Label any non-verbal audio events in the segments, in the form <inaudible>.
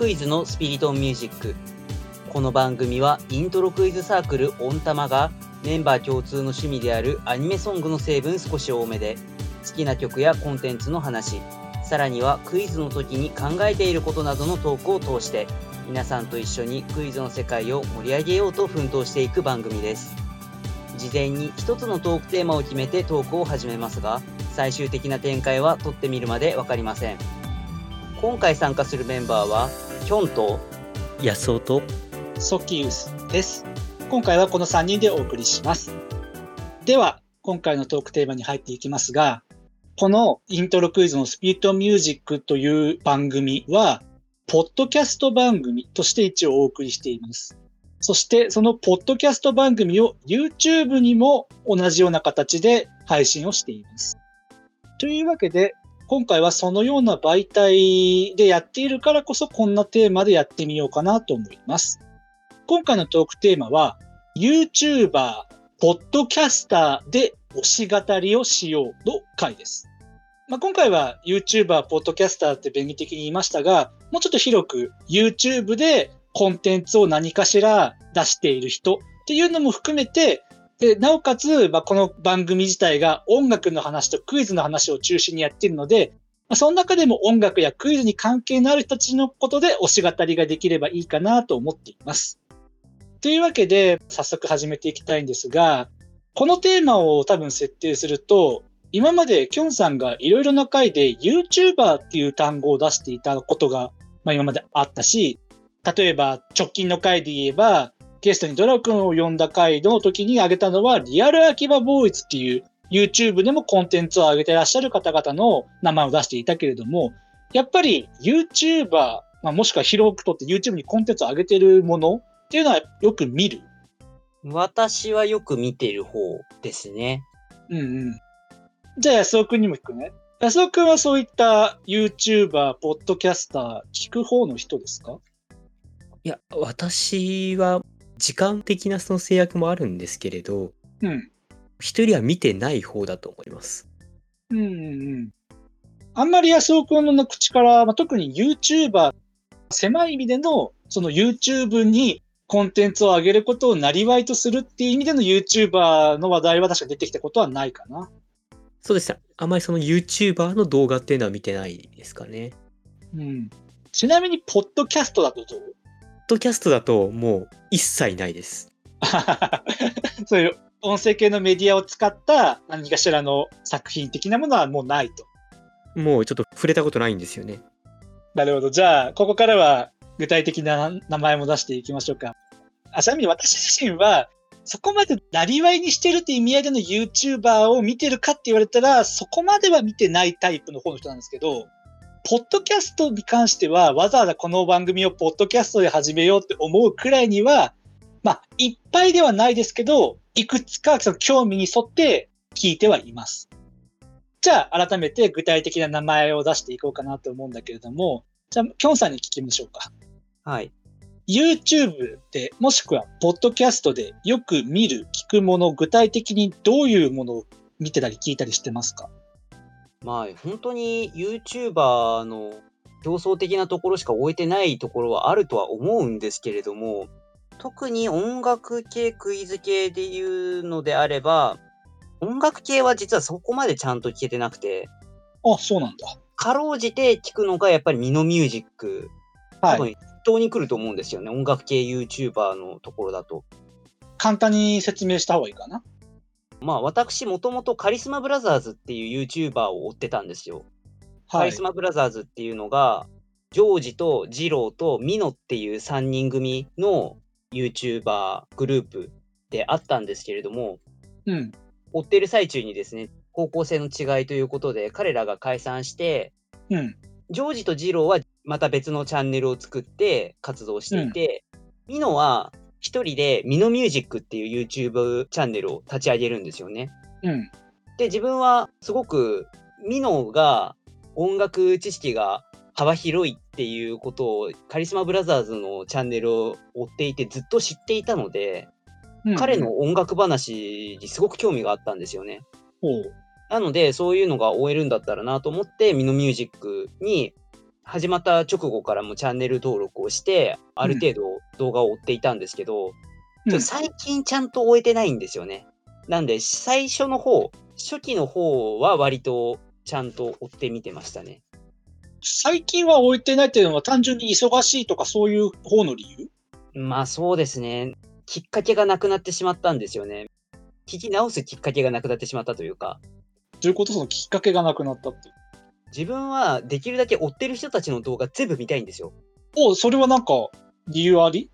クイズのスピリトミュージック。この番組はイントロクイズサークルオンタマがメンバー共通の趣味であるアニメソングの成分少し多めで好きな曲やコンテンツの話、さらにはクイズの時に考えていることなどのトークを通して皆さんと一緒にクイズの世界を盛り上げようと奮闘していく番組です。事前に一つのトークテーマを決めてトークを始めますが最終的な展開は撮ってみるまで分かりません今回参加するメンバーはキョンと安尾とソキウスです。今回はこの3人でお送りします。では、今回のトークテーマに入っていきますが、このイントロクイズのスピリットミュージックという番組は、ポッドキャスト番組として一応お送りしています。そして、そのポッドキャスト番組を YouTube にも同じような形で配信をしています。というわけで、今回はそのような媒体でやっているからこそこんなテーマでやってみようかなと思います。今回のトークテーマは YouTuber、ポッドキャスターで推し語りをしようの回です。まあ、今回は YouTuber、ポッドキャスターって便宜的に言いましたが、もうちょっと広く YouTube でコンテンツを何かしら出している人っていうのも含めて、で、なおかつ、まあ、この番組自体が音楽の話とクイズの話を中心にやっているので、まあ、その中でも音楽やクイズに関係のある人たちのことで推し語りができればいいかなと思っています。というわけで、早速始めていきたいんですが、このテーマを多分設定すると、今までキョンさんがいろいろな回で YouTuber っていう単語を出していたことが、まあ、今まであったし、例えば直近の回で言えば、ゲストにドラ君を呼んだ回の時に挙げたのは、リアル秋葉ボーイズっていう YouTube でもコンテンツを上げてらっしゃる方々の名前を出していたけれども、やっぱり YouTuber、まあ、もしくは広くとって YouTube にコンテンツを上げてるものっていうのはよく見る。私はよく見てる方ですねうんうん。じゃあ安尾くんにも聞くね。安尾くんはそういった YouTuber、ポッドキャスター、聞く方の人ですか？いや私は時間的なその制約もあるんですけれどうん。一人は見てない方だと思いますうんうんうん。あんまり安尾くんの口から、まあ、特に YouTuber、狭い意味での、その YouTube にコンテンツを上げることをなりわいとするっていう意味での YouTuber の話題は確か出てきたことはないかな。そうですねあまりその YouTuber の動画っていうのは見てないですかねうん。ちなみに、ポッドキャストだとどう？ドキャストだともう一切ないです <laughs> そういう音声系のメディアを使った何かしらの作品的なものはもうないと。もうちょっと触れたことないんですよねなるほど。じゃあ、ここからは具体的な名前も出していきましょうか。あちなみに私自身は、そこまでなりわいにしてるって意味合いでの YouTuber を見てるかって言われたら、そこまでは見てないタイプの方の人なんですけど、ポッドキャストに関しては、わざわざこの番組をポッドキャストで始めようって思うくらいには、まあ、いっぱいではないですけど、いくつかその興味に沿って聞いてはいます。じゃあ、改めて具体的な名前を出していこうかなと思うんだけれども、じゃあ、キョンさんに聞きましょうか。はい YouTube で、もしくは、ポッドキャストでよく見る、聞くもの、具体的にどういうものを見てたり聞いたりしてますか？まあ本当に YouTuber の競争的なところしか終えてないところはあるとは思うんですけれども特に音楽系クイズ系でいうのであれば音楽系は実はそこまでちゃんと聞けてなくてあ、そうなんだ。かろうじて聞くのがやっぱりミノミュージックはい。多分筆頭に来ると思うんですよね音楽系 YouTuber のところだと。簡単に説明した方がいいかな。まあ私もともとカリスマブラザーズっていう YouTuber を追ってたんですよ。カはいリス。マブラザーズっていうのが、ジョージとジローとミノっていう3人組の YouTuber グループであったんですけれども、うん。追ってる最中にですね、方向性の違いということで、彼らが解散して、うん。ジョージとジローはまた別のチャンネルを作って活動していて、ミノは一人でミノミュージックっていう YouTube チャンネルを立ち上げるんですよね。うん。で自分はすごくミノが音楽知識が幅広いっていうことをカリスマブラザーズのチャンネルを追っていてずっと知っていたので、うん彼の音楽話にすごく興味があったんですよね。なのでそういうのが追えるんだったらなと思ってミノミュージックに始まった直後からもチャンネル登録をして、ある程度動画を追っていたんですけど、うんちょっと最近ちゃんと終えてないんですよね。なんで、最初の方、初期の方は割とちゃんと追って見てましたね。最近は置いてないっていうのは単純に忙しいとかそういう方の理由？まあそうですね。きっかけがなくなってしまったんですよね。聞き直すきっかけがなくなってしまったというか、ということ？そのきっかけがなくなったっていう。自分はできるだけ追ってる人たちの動画全部見たいんですよ。おそれはなんか理由あり？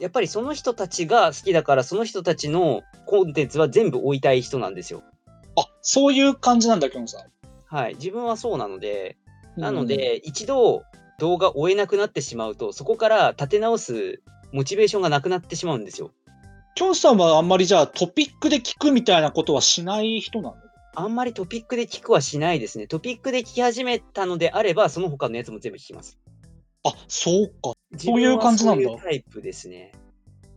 やっぱりその人たちが好きだから、その人たちのコンテンツは全部追いたい人なんですよ。あ、そういう感じなんだ、きょんさん。はい。自分はそうなので、なので、一度動画を追えなくなってしまうと、そこから立て直すモチベーションがなくなってしまうんですよ。きょんさんはあんまりじゃあトピックで聞くみたいなことはしない人なの？あんまりトピックで聞くはしないですね。トピックで聞き始めたのであれば、その他のやつも全部聞きます。あ、そうか。そういう感じなんだそういうタイプですね。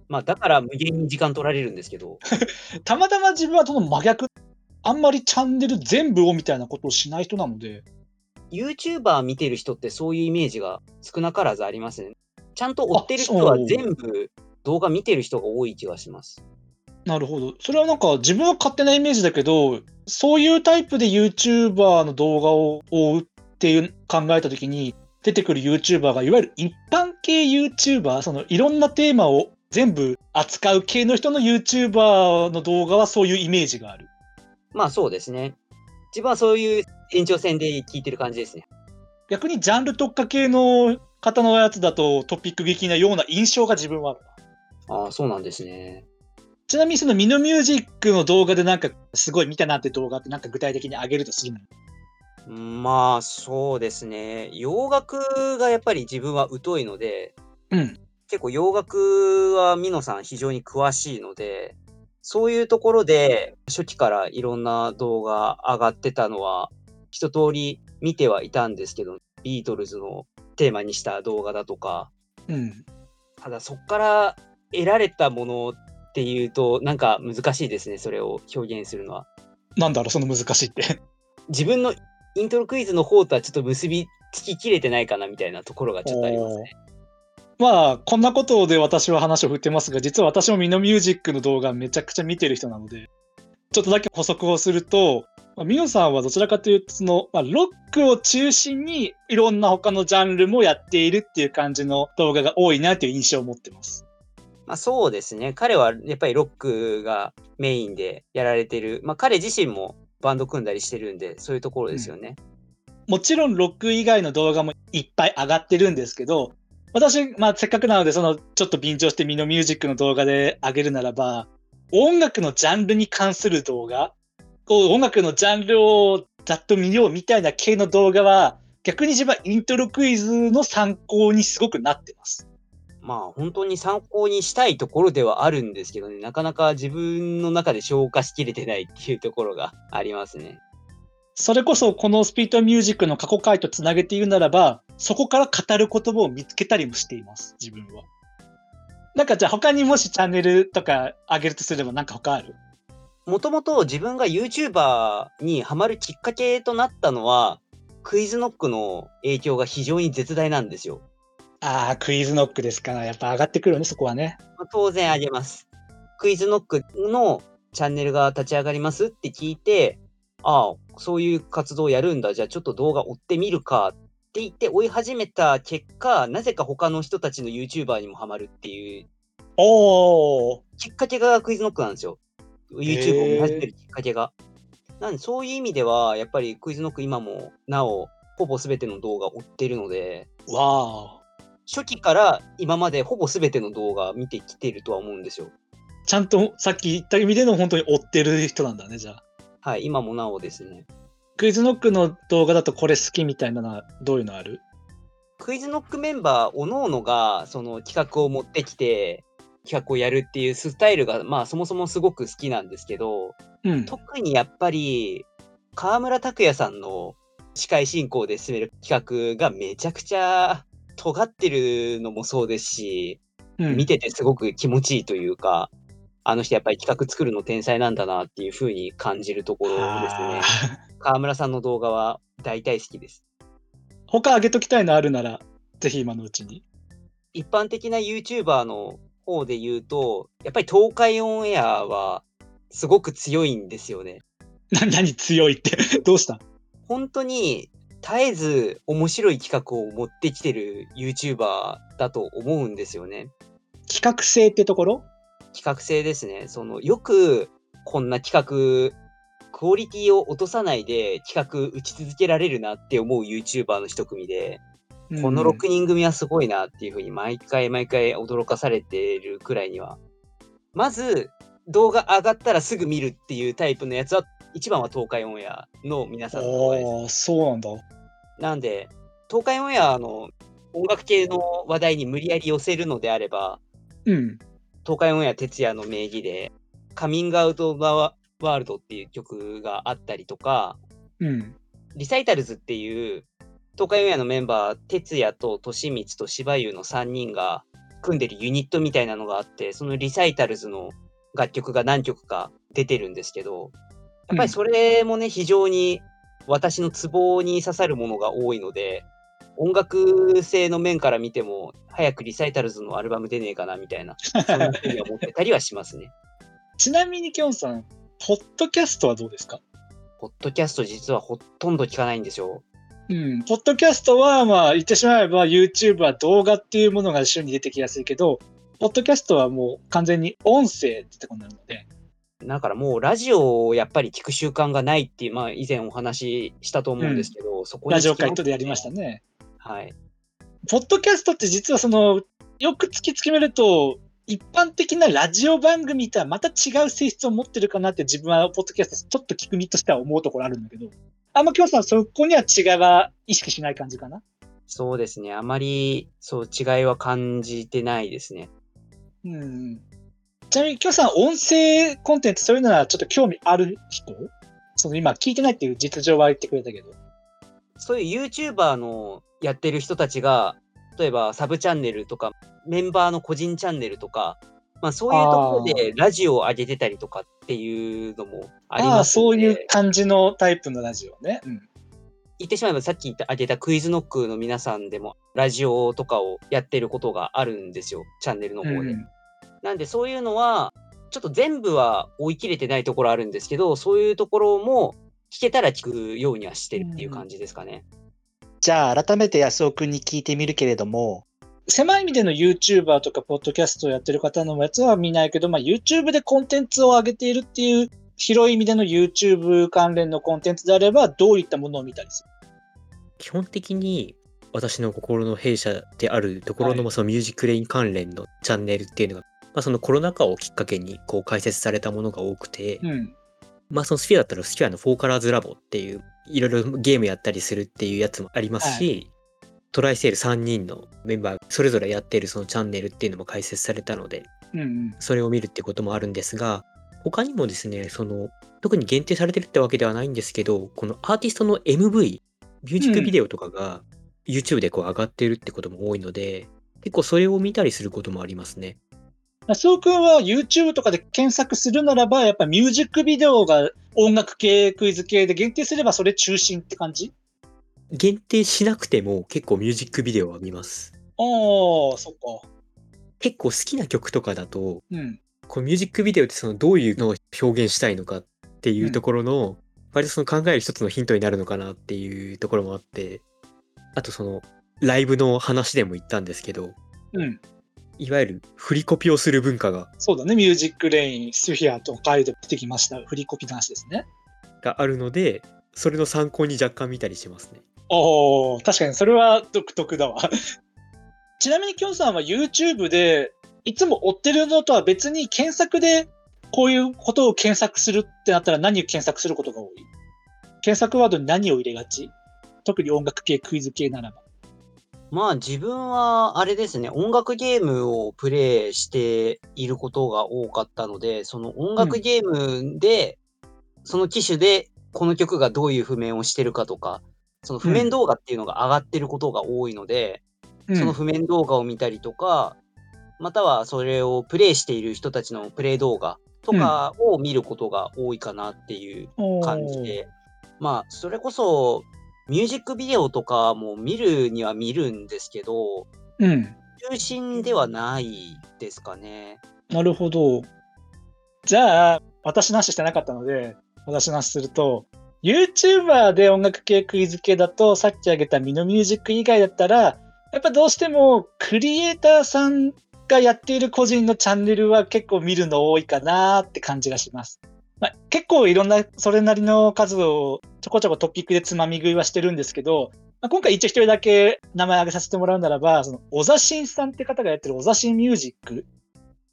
まあ、だから無限に時間取られるんですけど、<laughs> たまたま自分はその真逆。あんまりチャンネル全部をみたいなことをしない人なので、YouTuber 見てる人ってそういうイメージが少なからずありますね。ちゃんと追ってる人は全部動画見てる人が多い気がします。なるほど。それはなんか自分は勝手なイメージだけど、そういうタイプで YouTuber の動画を追うっていう考えたときに、出てくる YouTuber がいわゆる一般系 YouTuber、そのいろんなテーマを全部扱う系の人の YouTuber の動画はそういうイメージがある。まあそうですね。自分はそういう延長線で聞いてる感じですね。逆にジャンル特化系の方のやつだとトピック劇なような印象が自分はある。ああ、そうなんですね。ちなみにそのミノミュージックの動画でなんかすごい見たなって動画ってなんか具体的に上げるとするの？まあそうですね。洋楽がやっぱり自分は疎いので、うん。結構洋楽はミノさん非常に詳しいので、そういうところで初期からいろんな動画上がってたのは一通り見てはいたんですけど、ビートルズのテーマにした動画だとか、うん。ただそこから得られたものっていうとなんか難しいですね、それを表現するのは。なんだろう、その難しいって。自分のイントロクイズの方とはちょっと結びつききれてないかなみたいなところがちょっとありますね。まあ、こんなことで私は話を振ってますが、実は私もミノミュージックの動画めちゃくちゃ見てる人なので、ちょっとだけ補足をすると、まあミノさんはどちらかというと、その、まあ、ロックを中心にいろんな他のジャンルもやっているっていう感じの動画が多いなという印象を持ってます。まあそうですね。彼はやっぱりロックがメインでやられてる。まあ彼自身もバンド組んだりしてるんで、そういうところですよね。もちろんロック以外の動画もいっぱい上がってるんですけど、私、まあせっかくなので、そのちょっと便乗してミノミュージックの動画で上げるならば、音楽のジャンルに関する動画、こう音楽のジャンルをざっと見ようみたいな系の動画は、逆に自分はイントロクイズの参考にすごくなってます。まあ本当に参考にしたいところではあるんですけどね、なかなか自分の中で消化しきれてないっていうところがありますね。それこそこのスピートミュージックの過去回とつなげて言うならば、そこから語る言葉を見つけたりもしています、自分は。なんかじゃあ他にもしチャンネルとか上げるとすればなんか他ある？もともと自分が YouTuber にハマるきっかけとなったのは、クイズノックの影響が非常に絶大なんですよ。ああ、クイズノックですから、やっぱ上がってくるよね、そこはね。まあ当然あげます。クイズノックのチャンネルが立ち上がりますって聞いて、ああ、そういう活動をやるんだ。じゃあちょっと動画追ってみるかって言って追い始めた結果、なぜか他の人たちの YouTuber にもハマるっていうおー。きっかけがクイズノックなんですよ。YouTube を見始めるきっかけが。なんでそういう意味では、やっぱりクイズノック今もなお、ほぼ全ての動画追ってるので、わー。初期から今までほぼ全ての動画見てきてるとは思うんですよ。ちゃんとさっき言った意味での本当に追ってる人なんだね、じゃあ。はい、今もなおですね。クイズノックの動画だとこれ好きみたいなのはどういうのある？クイズノックメンバー、おのおのがその企画を持ってきて、企画をやるっていうスタイルが、まあそもそもすごく好きなんですけど、うん。特にやっぱり、河村拓哉さんの司会進行で進める企画がめちゃくちゃ尖ってるのもそうですし、うん、見ててすごく気持ちいいというか、あの人やっぱり企画作るの天才なんだなっていう風に感じるところですね。河村さんの動画は大体好きです。あ他上げときたいのあるなら、ぜひ今のうちに。一般的な YouTuber の方で言うと、やっぱり東海オンエアはすごく強いんですよね。<laughs> な、何強いって？<laughs> どうした？本当に絶えず面白い企画を持ってきてる YouTuber だと思うんですよね。企画性ってところ？企画性ですね。そのよくこんな企画、クオリティを落とさないで企画打ち続けられるなって思う YouTuber の一組で、この6人組はすごいなっていうふうに毎回毎回驚かされてるくらいには。まず動画上がったらすぐ見るっていうタイプのやつは、一番は東海オンエアの皆さんの。ああ、そうなんだ。なんで、東海オンエアの音楽系の話題に無理やり寄せるのであれば、うん。東海オンエア哲也の名義で、カミングアウト・バワールドっていう曲があったりとか、うん。リサイタルズっていう東海オンエアのメンバー、哲也と利光と芝生の3人が組んでるユニットみたいなのがあって、そのリサイタルズの楽曲が何曲か出てるんですけど、やっぱりそれもね、非常に私のツボに刺さるものが多いので、音楽性の面から見ても、早くリサイタルズのアルバム出ねえかなみたいな、そんなふうに思ってたりはしますね。<laughs> ちなみに、きょんさん、ポッドキャストはどうですか？ポッドキャスト実はほとんど聞かないんですよ。うん。ポッドキャストは、まあ、言ってしまえば、YouTube は動画っていうものが週に出てきやすいけど、ポッドキャストはもう完全に音声ってことになるので、だからもうラジオをやっぱり聞く習慣がないっていう、まあ以前お話ししたと思うんですけど、そこにラジオ会とでやりましたね。はい。ポッドキャストって実はその、よく突き詰めると、一般的なラジオ番組とはまた違う性質を持ってるかなって自分はポッドキャストちょっと聞く身としては思うところあるんだけど、あんま今日さんそこには違いは意識しない感じかな？そうですね。あまりそう違いは感じてないですね。うん。ちなみに今日さん音声コンテンツそういうのはちょっと興味ある人？その今聞いてないっていう実情は言ってくれたけど。そういう YouTuber のやってる人たちが、例えばサブチャンネルとか、メンバーの個人チャンネルとか、まあそういうところでラジオを上げてたりとかっていうのもありああ、ますのでそういう感じのタイプのラジオね。うん。言ってしまえばさっき言った挙げたクイズノックの皆さんでもラジオとかをやってることがあるんですよ、チャンネルの方で。うんなんでそういうのは、ちょっと全部は追い切れてないところあるんですけど、そういうところも聞けたら聞くようにはしてるっていう感じですかね。じゃあ改めて安尾くんに聞いてみるけれども、狭い意味での YouTuber とかポッドキャストをやってる方のやつは見ないけど、まあ、YouTube でコンテンツを上げているっていう広い意味での YouTube 関連のコンテンツであれば、どういったものを見たりす基本的に私の心の弊社である？ところはいのそのミュージックレイン関連のチャンネルっていうのが、まあ、そのコロナ禍をきっかけにこう開設されたものが多くて、るうん。まあそのスフィアだったらスフィアのフォーカラーズラボっていういろいろゲームやったりするっていうやつもありますし、トライセール3人のメンバーそれぞれやってるそのチャンネルっていうのも開設されたのでうんうん。それを見るってこともあるんですが他にもですねその特に限定されてるってわけではないんですけどこのアーティストの MV ミュージックビデオとかが YouTube でこう上がってるってことも多いので結構それを見たりすることもありますね。そうくんは YouTube とかで検索するならば、やっぱミュージックビデオが音楽系、クイズ系で限定すればそれ中心って感じ？限定しなくても結構ミュージックビデオは見ます。ああ、そっか。結構好きな曲とかだとうん。こうミュージックビデオってそのどういうのを表現したいのかっていうところの、割とその考える一つのヒントになるのかなっていうところもあってあとそのライブの話でも言ったんですけどうん。いわゆる振りコピをする文化がそうだね。ミュージックレイン、スフィアと回で出てきました。振りコピの話ですね。があるのでそれの参考に若干見たりしますね。おー、確かにそれは独特だわ。<laughs> ちなみにきょんさんは YouTube でいつも追ってるのとは別に検索でこういうことを検索するってなったら何を検索することが多い？検索ワードに何を入れがち？特に音楽系、クイズ系ならば。まあ自分はあれですね、音楽ゲームをプレイしていることが多かったので、その音楽ゲームで、その機種でこの曲がどういう譜面をしてるかとか、その譜面動画っていうのが上がってることが多いので、その譜面動画を見たりとか、またはそれをプレイしている人たちのプレイ動画とかを見ることが多いかなっていう感じで、まあ、それこそミュージックビデオとかも見るには見るんですけど、うん。中心ではないですかね。なるほど。じゃあ、私の話してなかったので、私の話すると、YouTuber で音楽系クイズ系だと、さっき挙げたミノミュージック以外だったら、やっぱどうしてもクリエイターさんがやっている個人のチャンネルは結構見るの多いかなって感じがします。まあ、結構いろんなそれなりの数をちょこちょこトピックでつまみ食いはしてるんですけど、まあ、今回一応一人だけ名前挙げさせてもらうならば、その、小座新さんって方がやってる小座新ミュージック。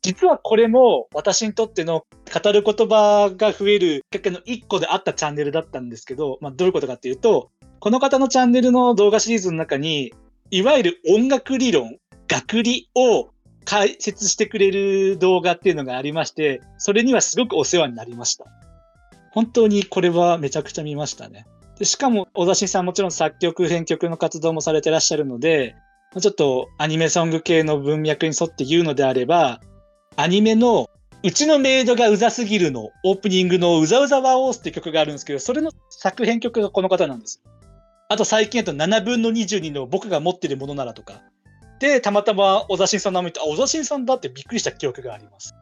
実はこれも私にとっての語る言葉が増えるきっかけの一個であったチャンネルだったんですけど、まあどういうことかっていうと、この方のチャンネルの動画シリーズの中に、いわゆる音楽理論、学理を解説してくれる動画っていうのがありまして、それにはすごくお世話になりました。本当にこれはめちゃくちゃ見ましたね。でしかも、小田新さんもちろん作曲、編曲の活動もされてらっしゃるので、ちょっとアニメソング系の文脈に沿って言うのであれば、アニメのうちのメイドがうざすぎるのオープニングのうざうざワオースって曲があるんですけど、それの作編曲がこの方なんです。あと最近だと7分の22の僕が持ってるものならとか。で、たまたま小田新さんの名前見て、あ、小田新さんだってびっくりした記憶があります。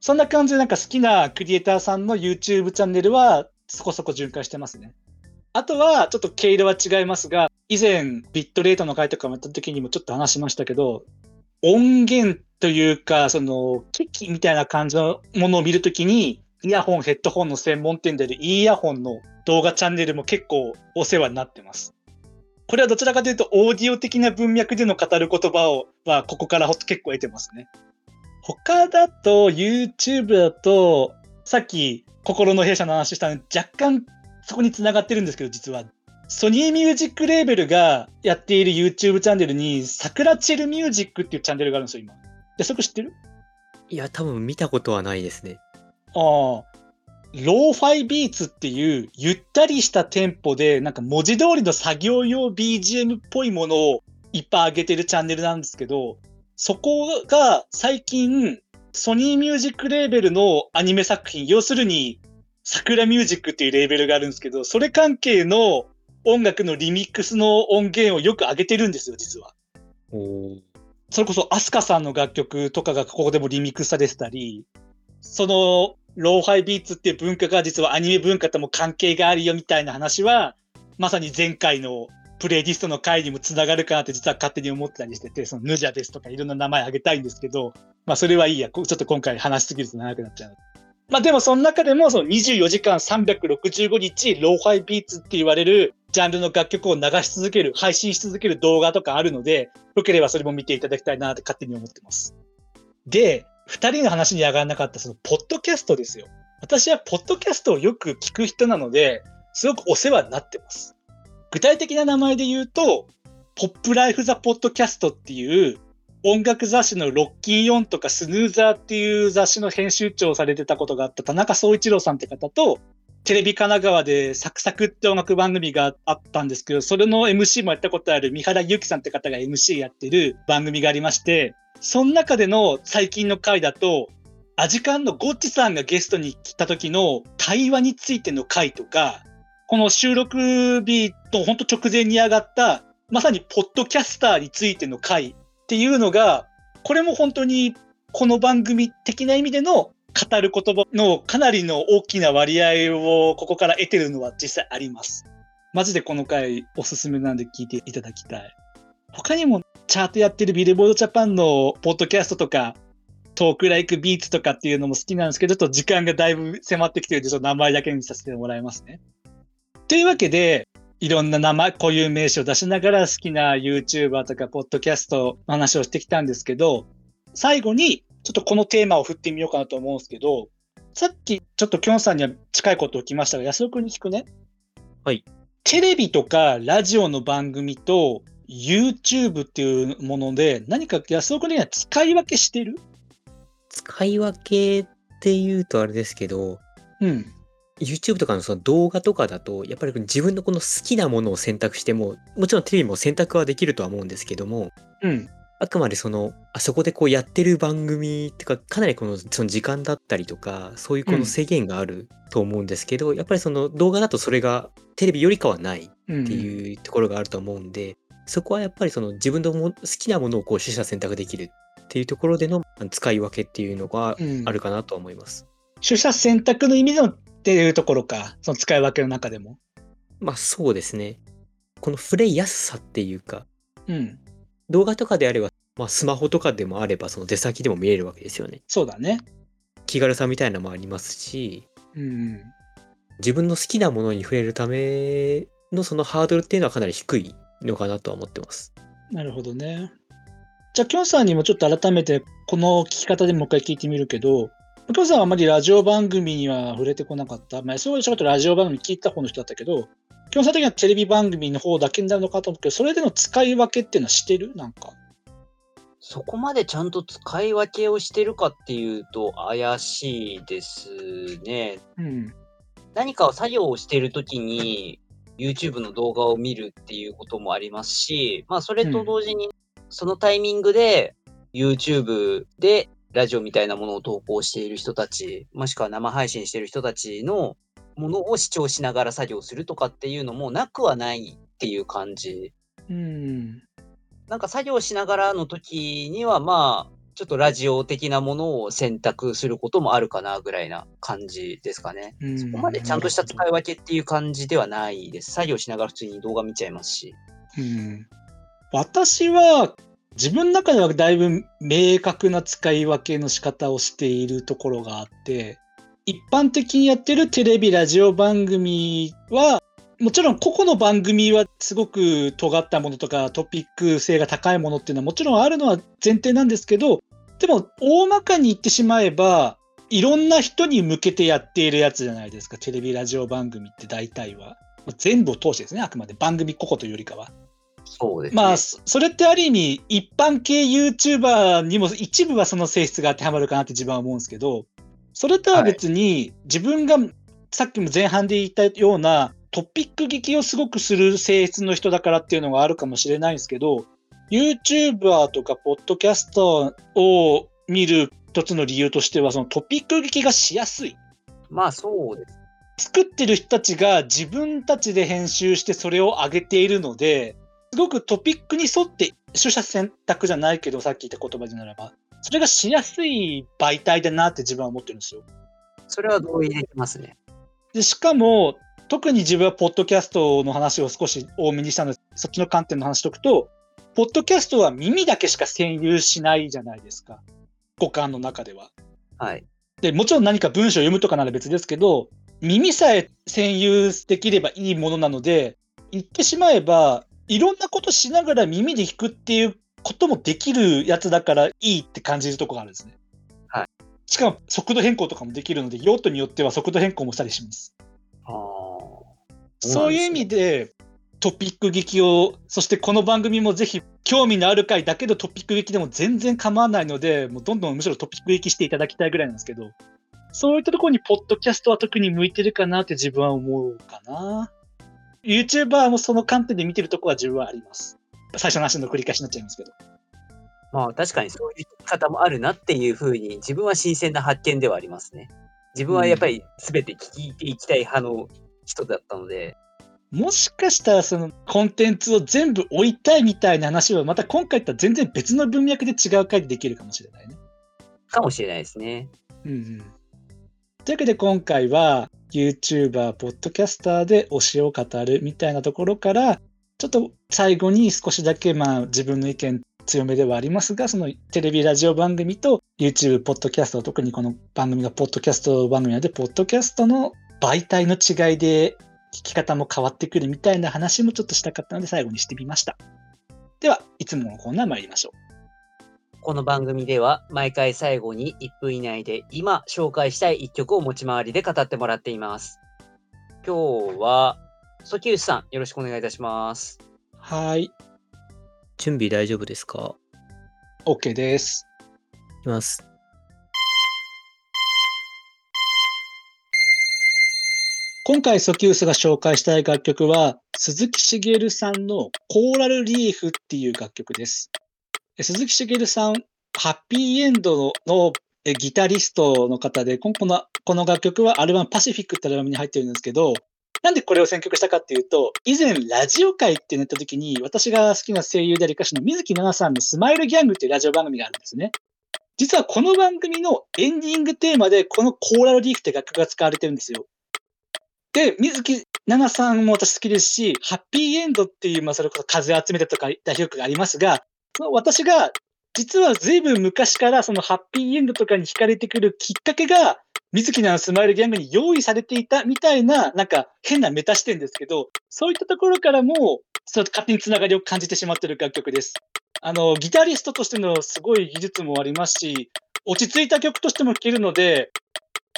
そんな感じでなんか好きなクリエイターさんの YouTube チャンネルはそこそこ巡回してますね。あとはちょっと毛色は違いますが、以前ビットレートの回とかもやった時にもちょっと話しましたけど、音源というか、その、機器みたいな感じのものを見るときに、イヤホン、ヘッドホンの専門店であるイヤホンの動画チャンネルも結構お世話になってます。これはどちらかというと、オーディオ的な文脈での語る言葉を、は、ここからほ結構得てますね。他だと、YouTube だと、さっき、心の弊社の話したのに、若干そこに繋がってるんですけど、実は。ソニーミュージックレーベルがやっている YouTube チャンネルに、サクラチルミュージックっていうチャンネルがあるんですよ、今。で、そこ知ってる？いや、多分見たことはないですね。ああ、ローファイビーツっていうゆったりしたテンポで、なんか文字通りの作業用 BGM っぽいものをいっぱい上げてるチャンネルなんですけど、そこが最近、ソニーミュージックレーベルのアニメ作品、要するに、桜ミュージックっていうレーベルがあるんですけど、それ関係の音楽のリミックスの音源をよく上げてるんですよ、実は。それこそ、アスカさんの楽曲とかがここでもリミックスされてたり、その、ローファイビーツっていう文化が実はアニメ文化とも関係があるよみたいな話は、まさに前回のプレイリストの回にもつながるかなって実は勝手に思ってたりしてて、そのヌジャですとかいろんな名前あげたいんですけど、まあそれはいいや、ちょっと今回話しすぎると長くなっちゃう。まあでもその中でもその24時間365日ローファイビーツって言われるジャンルの楽曲を流し続ける、配信し続ける動画とかあるので、よければそれも見ていただきたいなって勝手に思ってます。で、二人の話に上がらなかったそのポッドキャストですよ。私はポッドキャストをよく聞く人なので、すごくお世話になってます。具体的な名前で言うと、ポップライフザポッドキャストっていう音楽雑誌のロッキン4とかスヌーザーっていう雑誌の編集長をされてたことがあった田中総一郎さんって方と、テレビ神奈川でサクサクって音楽番組があったんですけど、それの MC もやったことある三原由紀さんって方が MC やってる番組がありまして、その中での最近の回だと、アジカンのゴッチさんがゲストに来た時の対話についての回とか、この収録日と本当直前に上がった、まさにポッドキャスターについての回っていうのが、これも本当にこの番組的な意味での語る言葉のかなりの大きな割合をここから得てるのは実際あります。マジでこの回おすすめなんで聞いていただきたい。他にもチャートやってるビルボードジャパンのポッドキャストとか、トークライクビーツとかっていうのも好きなんですけど、ちょっと時間がだいぶ迫ってきてるんで、ちょっと名前だけにさせてもらいますね。というわけで、いろんな名前、固有名詞を出しながら好きな YouTuber とか、ポッドキャストの話をしてきたんですけど、最後に、ちょっとこのテーマを振ってみようかなと思うんですけど、さっきちょっときょんさんには近いことを聞きましたが、安尾くんに聞くね。はい。テレビとかラジオの番組と YouTube っていうもので、何か安尾くんには使い分けしてる？使い分けっていうとあれですけど、うん。YouTube とかのその動画とかだと、やっぱり自分のこの好きなものを選択しても、もちろんテレビも選択はできるとは思うんですけども、うん。あくまでその、あそこでこうやってる番組っていうか、かなりこのその時間だったりとか、そういうこうんの制限があると思うんですけど、やっぱりその動画だとそれがテレビよりかはない。うんっていうところがあると思うんで、そこはやっぱりその自分のも好きなものをこう取捨選択できるっていうところでの使い分けっていうのがうんあるかなとは思います。取捨選択の意味でのっていうところか、その使い分けの中でも。まあそうですね。この触れやすさっていうか、うん。動画とかであれば、まあ、スマホとかでもあればその出先でも見れるわけですよね。そうだね。気軽さみたいなのもありますし、うん。自分の好きなものに触れるためのそのハードルっていうのはかなり低いのかなとは思ってます。なるほどね。じゃあ、きょんさんにもちょっと改めて、この聞き方でもう一回聞いてみるけど、きょんさんはあまりラジオ番組には触れてこなかった。まあ、そういうちょっとラジオ番組聞いた方の人だったけど、きょんさん的にはテレビ番組の方だけになるのかと思うけど、それでの使い分けっていうのはしてる？なんか。そこまでちゃんと使い分けをしてるかっていうと怪しいですね。うん。何かを作業をしているときに YouTube の動画を見るっていうこともありますし、まあそれと同時にそのタイミングで YouTube でラジオみたいなものを投稿している人たち、もしくは生配信している人たちのものを視聴しながら作業するとかっていうのもなくはないっていう感じ。うん。なんか作業しながらの時にはまあちょっとラジオ的なものを選択することもあるかなぐらいな感じですかね。うんそこまでちゃんとした使い分けっていう感じではないです。作業しながら普通に動画見ちゃいますし。うん。私は、自分の中ではだいぶ明確な使い分けの仕方をしているところがあって、一般的にやってるテレビ、ラジオ番組は、もちろん個々の番組はすごく尖ったものとかトピック性が高いものっていうのはもちろんあるのは前提なんですけど、でも大まかに言ってしまえば、いろんな人に向けてやっているやつじゃないですか、テレビ、ラジオ番組って大体は。まあ全部を通してですね、あくまで番組個々というよりかは。そうですね。まあ、そそれってある意味、一般系 YouTuber にも一部はその性質が当てはまるかなって自分は思うんですけど、それとは別に、自分がさっきも前半で言ったようなトピック劇をすごくする性質の人だからっていうのがあるかもしれないんですけど、YouTuber とかポッドキャストを見る一つの理由としては、そのトピック劇がしやすい。まあそうです。作ってる人たちが自分たちで編集してそれを上げているので、すごくトピックに沿って取捨選択じゃないけど、さっき言った言葉でならば、それがしやすい媒体だなって自分は思ってるんですよ。それは同意できますね。で、しかも、特に自分はポッドキャストの話を少し多めにしたので、そっちの観点の話しとくと、ポッドキャストは耳だけしか占有しないじゃないですか。五感の中では。はい。で、もちろん何か文章を読むとかなら別ですけど、耳さえ占有できればいいものなので、言ってしまえば、いろんなことしながら耳で聞くっていうこともできるやつだからいいって感じるところがあるんですね。はい。しかも速度変更とかもできるので、用途によっては速度変更もしたりします。あーそういう意味で、トピック劇を、そしてこの番組もぜひ興味のある回だけどトピック劇でも全然構わないので、もうどんどんむしろトピック劇していただきたいぐらいなんですけど、そういったところにポッドキャストは特に向いてるかなって自分は思うかな。YouTuber もその観点で見てるとこは自分はあります。最初の話の繰り返しになっちゃいますけど。まあ確かにそういう方もあるなっていうふうに自分は新鮮な発見ではありますね。自分はやっぱり全て聞いていきたい派の人だったので、もしかしたらそのコンテンツを全部置いたいみたいな話はまた今回とは全然別の文脈で違う回でできるかもしれないね。かもしれないですね。うんうん。というわけで今回は YouTuber、ポッドキャスターで推しを語るみたいなところから、ちょっと最後に少しだけまあ自分の意見強めではありますが、そのテレビ、ラジオ番組と YouTube、ポッドキャスト、特にこの番組がポッドキャスト番組なので、ポッドキャストの媒体の違いで聞き方も変わってくるみたいな話もちょっとしたかったので最後にしてみました。では、いつものコーナー参りましょう。この番組では毎回最後に1分以内で今紹介したい1曲を持ち回りで語ってもらっています。今日は、ソキウスさん、よろしくお願いいたします。はい、準備大丈夫ですか？OK です。いきます。今回ソキウスが紹介したい楽曲は、鈴木茂さんのコーラルリーフっていう楽曲です。鈴木茂さん、ハッピーエンドのギタリストの方で、このこのこの楽曲はアルバムパシフィックってアルバムに入ってるんですけど、なんでこれを選曲したかっていうと、以前ラジオ界ってなった時に、私が好きな声優であり歌手の水木奈々さんのスマイルギャングっていうラジオ番組があるんですね。実はこの番組のエンディングテーマでこのコーラルリーフって楽曲が使われてるんですよ。で、水木奈々さんも私好きですし、ハッピーエンドっていう、まあそれこそ風を集めてとか代表曲がありますが、私が実は随分昔からそのハッピーエンドとかに惹かれてくるきっかけが、水木奈々スマイルギャングに用意されていたみたいな、なんか変なメタ視点ですけど、そういったところからも、その勝手につながりを感じてしまっている楽曲です。あの、ギタリストとしてのすごい技術もありますし、落ち着いた曲としても聴けるので、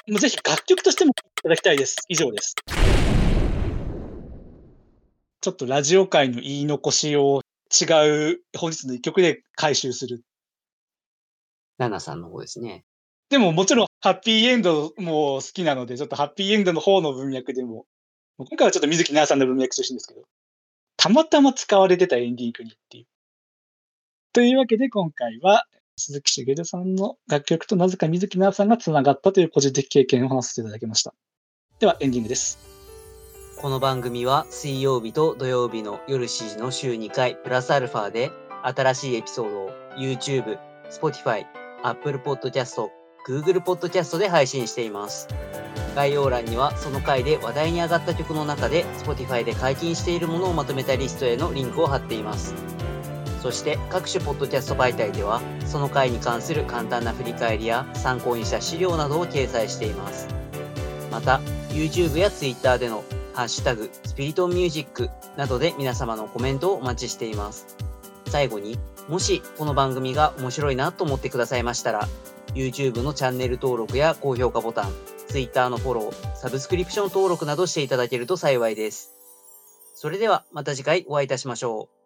もうぜひ楽曲としても聴いただきたいです。以上です。ちょっとラジオ界の言い残しを違う本日の一曲で回収する。ナナさんの方ですね。でももちろんハッピーエンドも好きなので、ちょっとハッピーエンドの方の文脈でも、今回はちょっと水木奈々さんの文脈中心ですけど、たまたま使われてたエンディングにっていう。というわけで今回は鈴木しげるさんの楽曲となぜか水木奈々さんが繋がったという個人的経験を話させていただきました。ではエンディングです。この番組は水曜日と土曜日の夜7時の週2回プラスアルファで新しいエピソードを YouTube、Spotify、Apple Podcast、Google Podcast で配信しています。概要欄にはその回で話題に上がった曲の中で Spotify で解禁しているものをまとめたリストへのリンクを貼っています。そして各種ポッドキャスト媒体ではその回に関する簡単な振り返りや参考にした資料などを掲載しています。また YouTube や Twitter でのハッシュタグスピリトンミュージックなどで皆様のコメントをお待ちしています。最後にもしこの番組が面白いなと思ってくださいましたら YouTube のチャンネル登録や高評価ボタン Twitter のフォロー、サブスクリプション登録などしていただけると幸いです。それではまた次回お会いいたしましょう。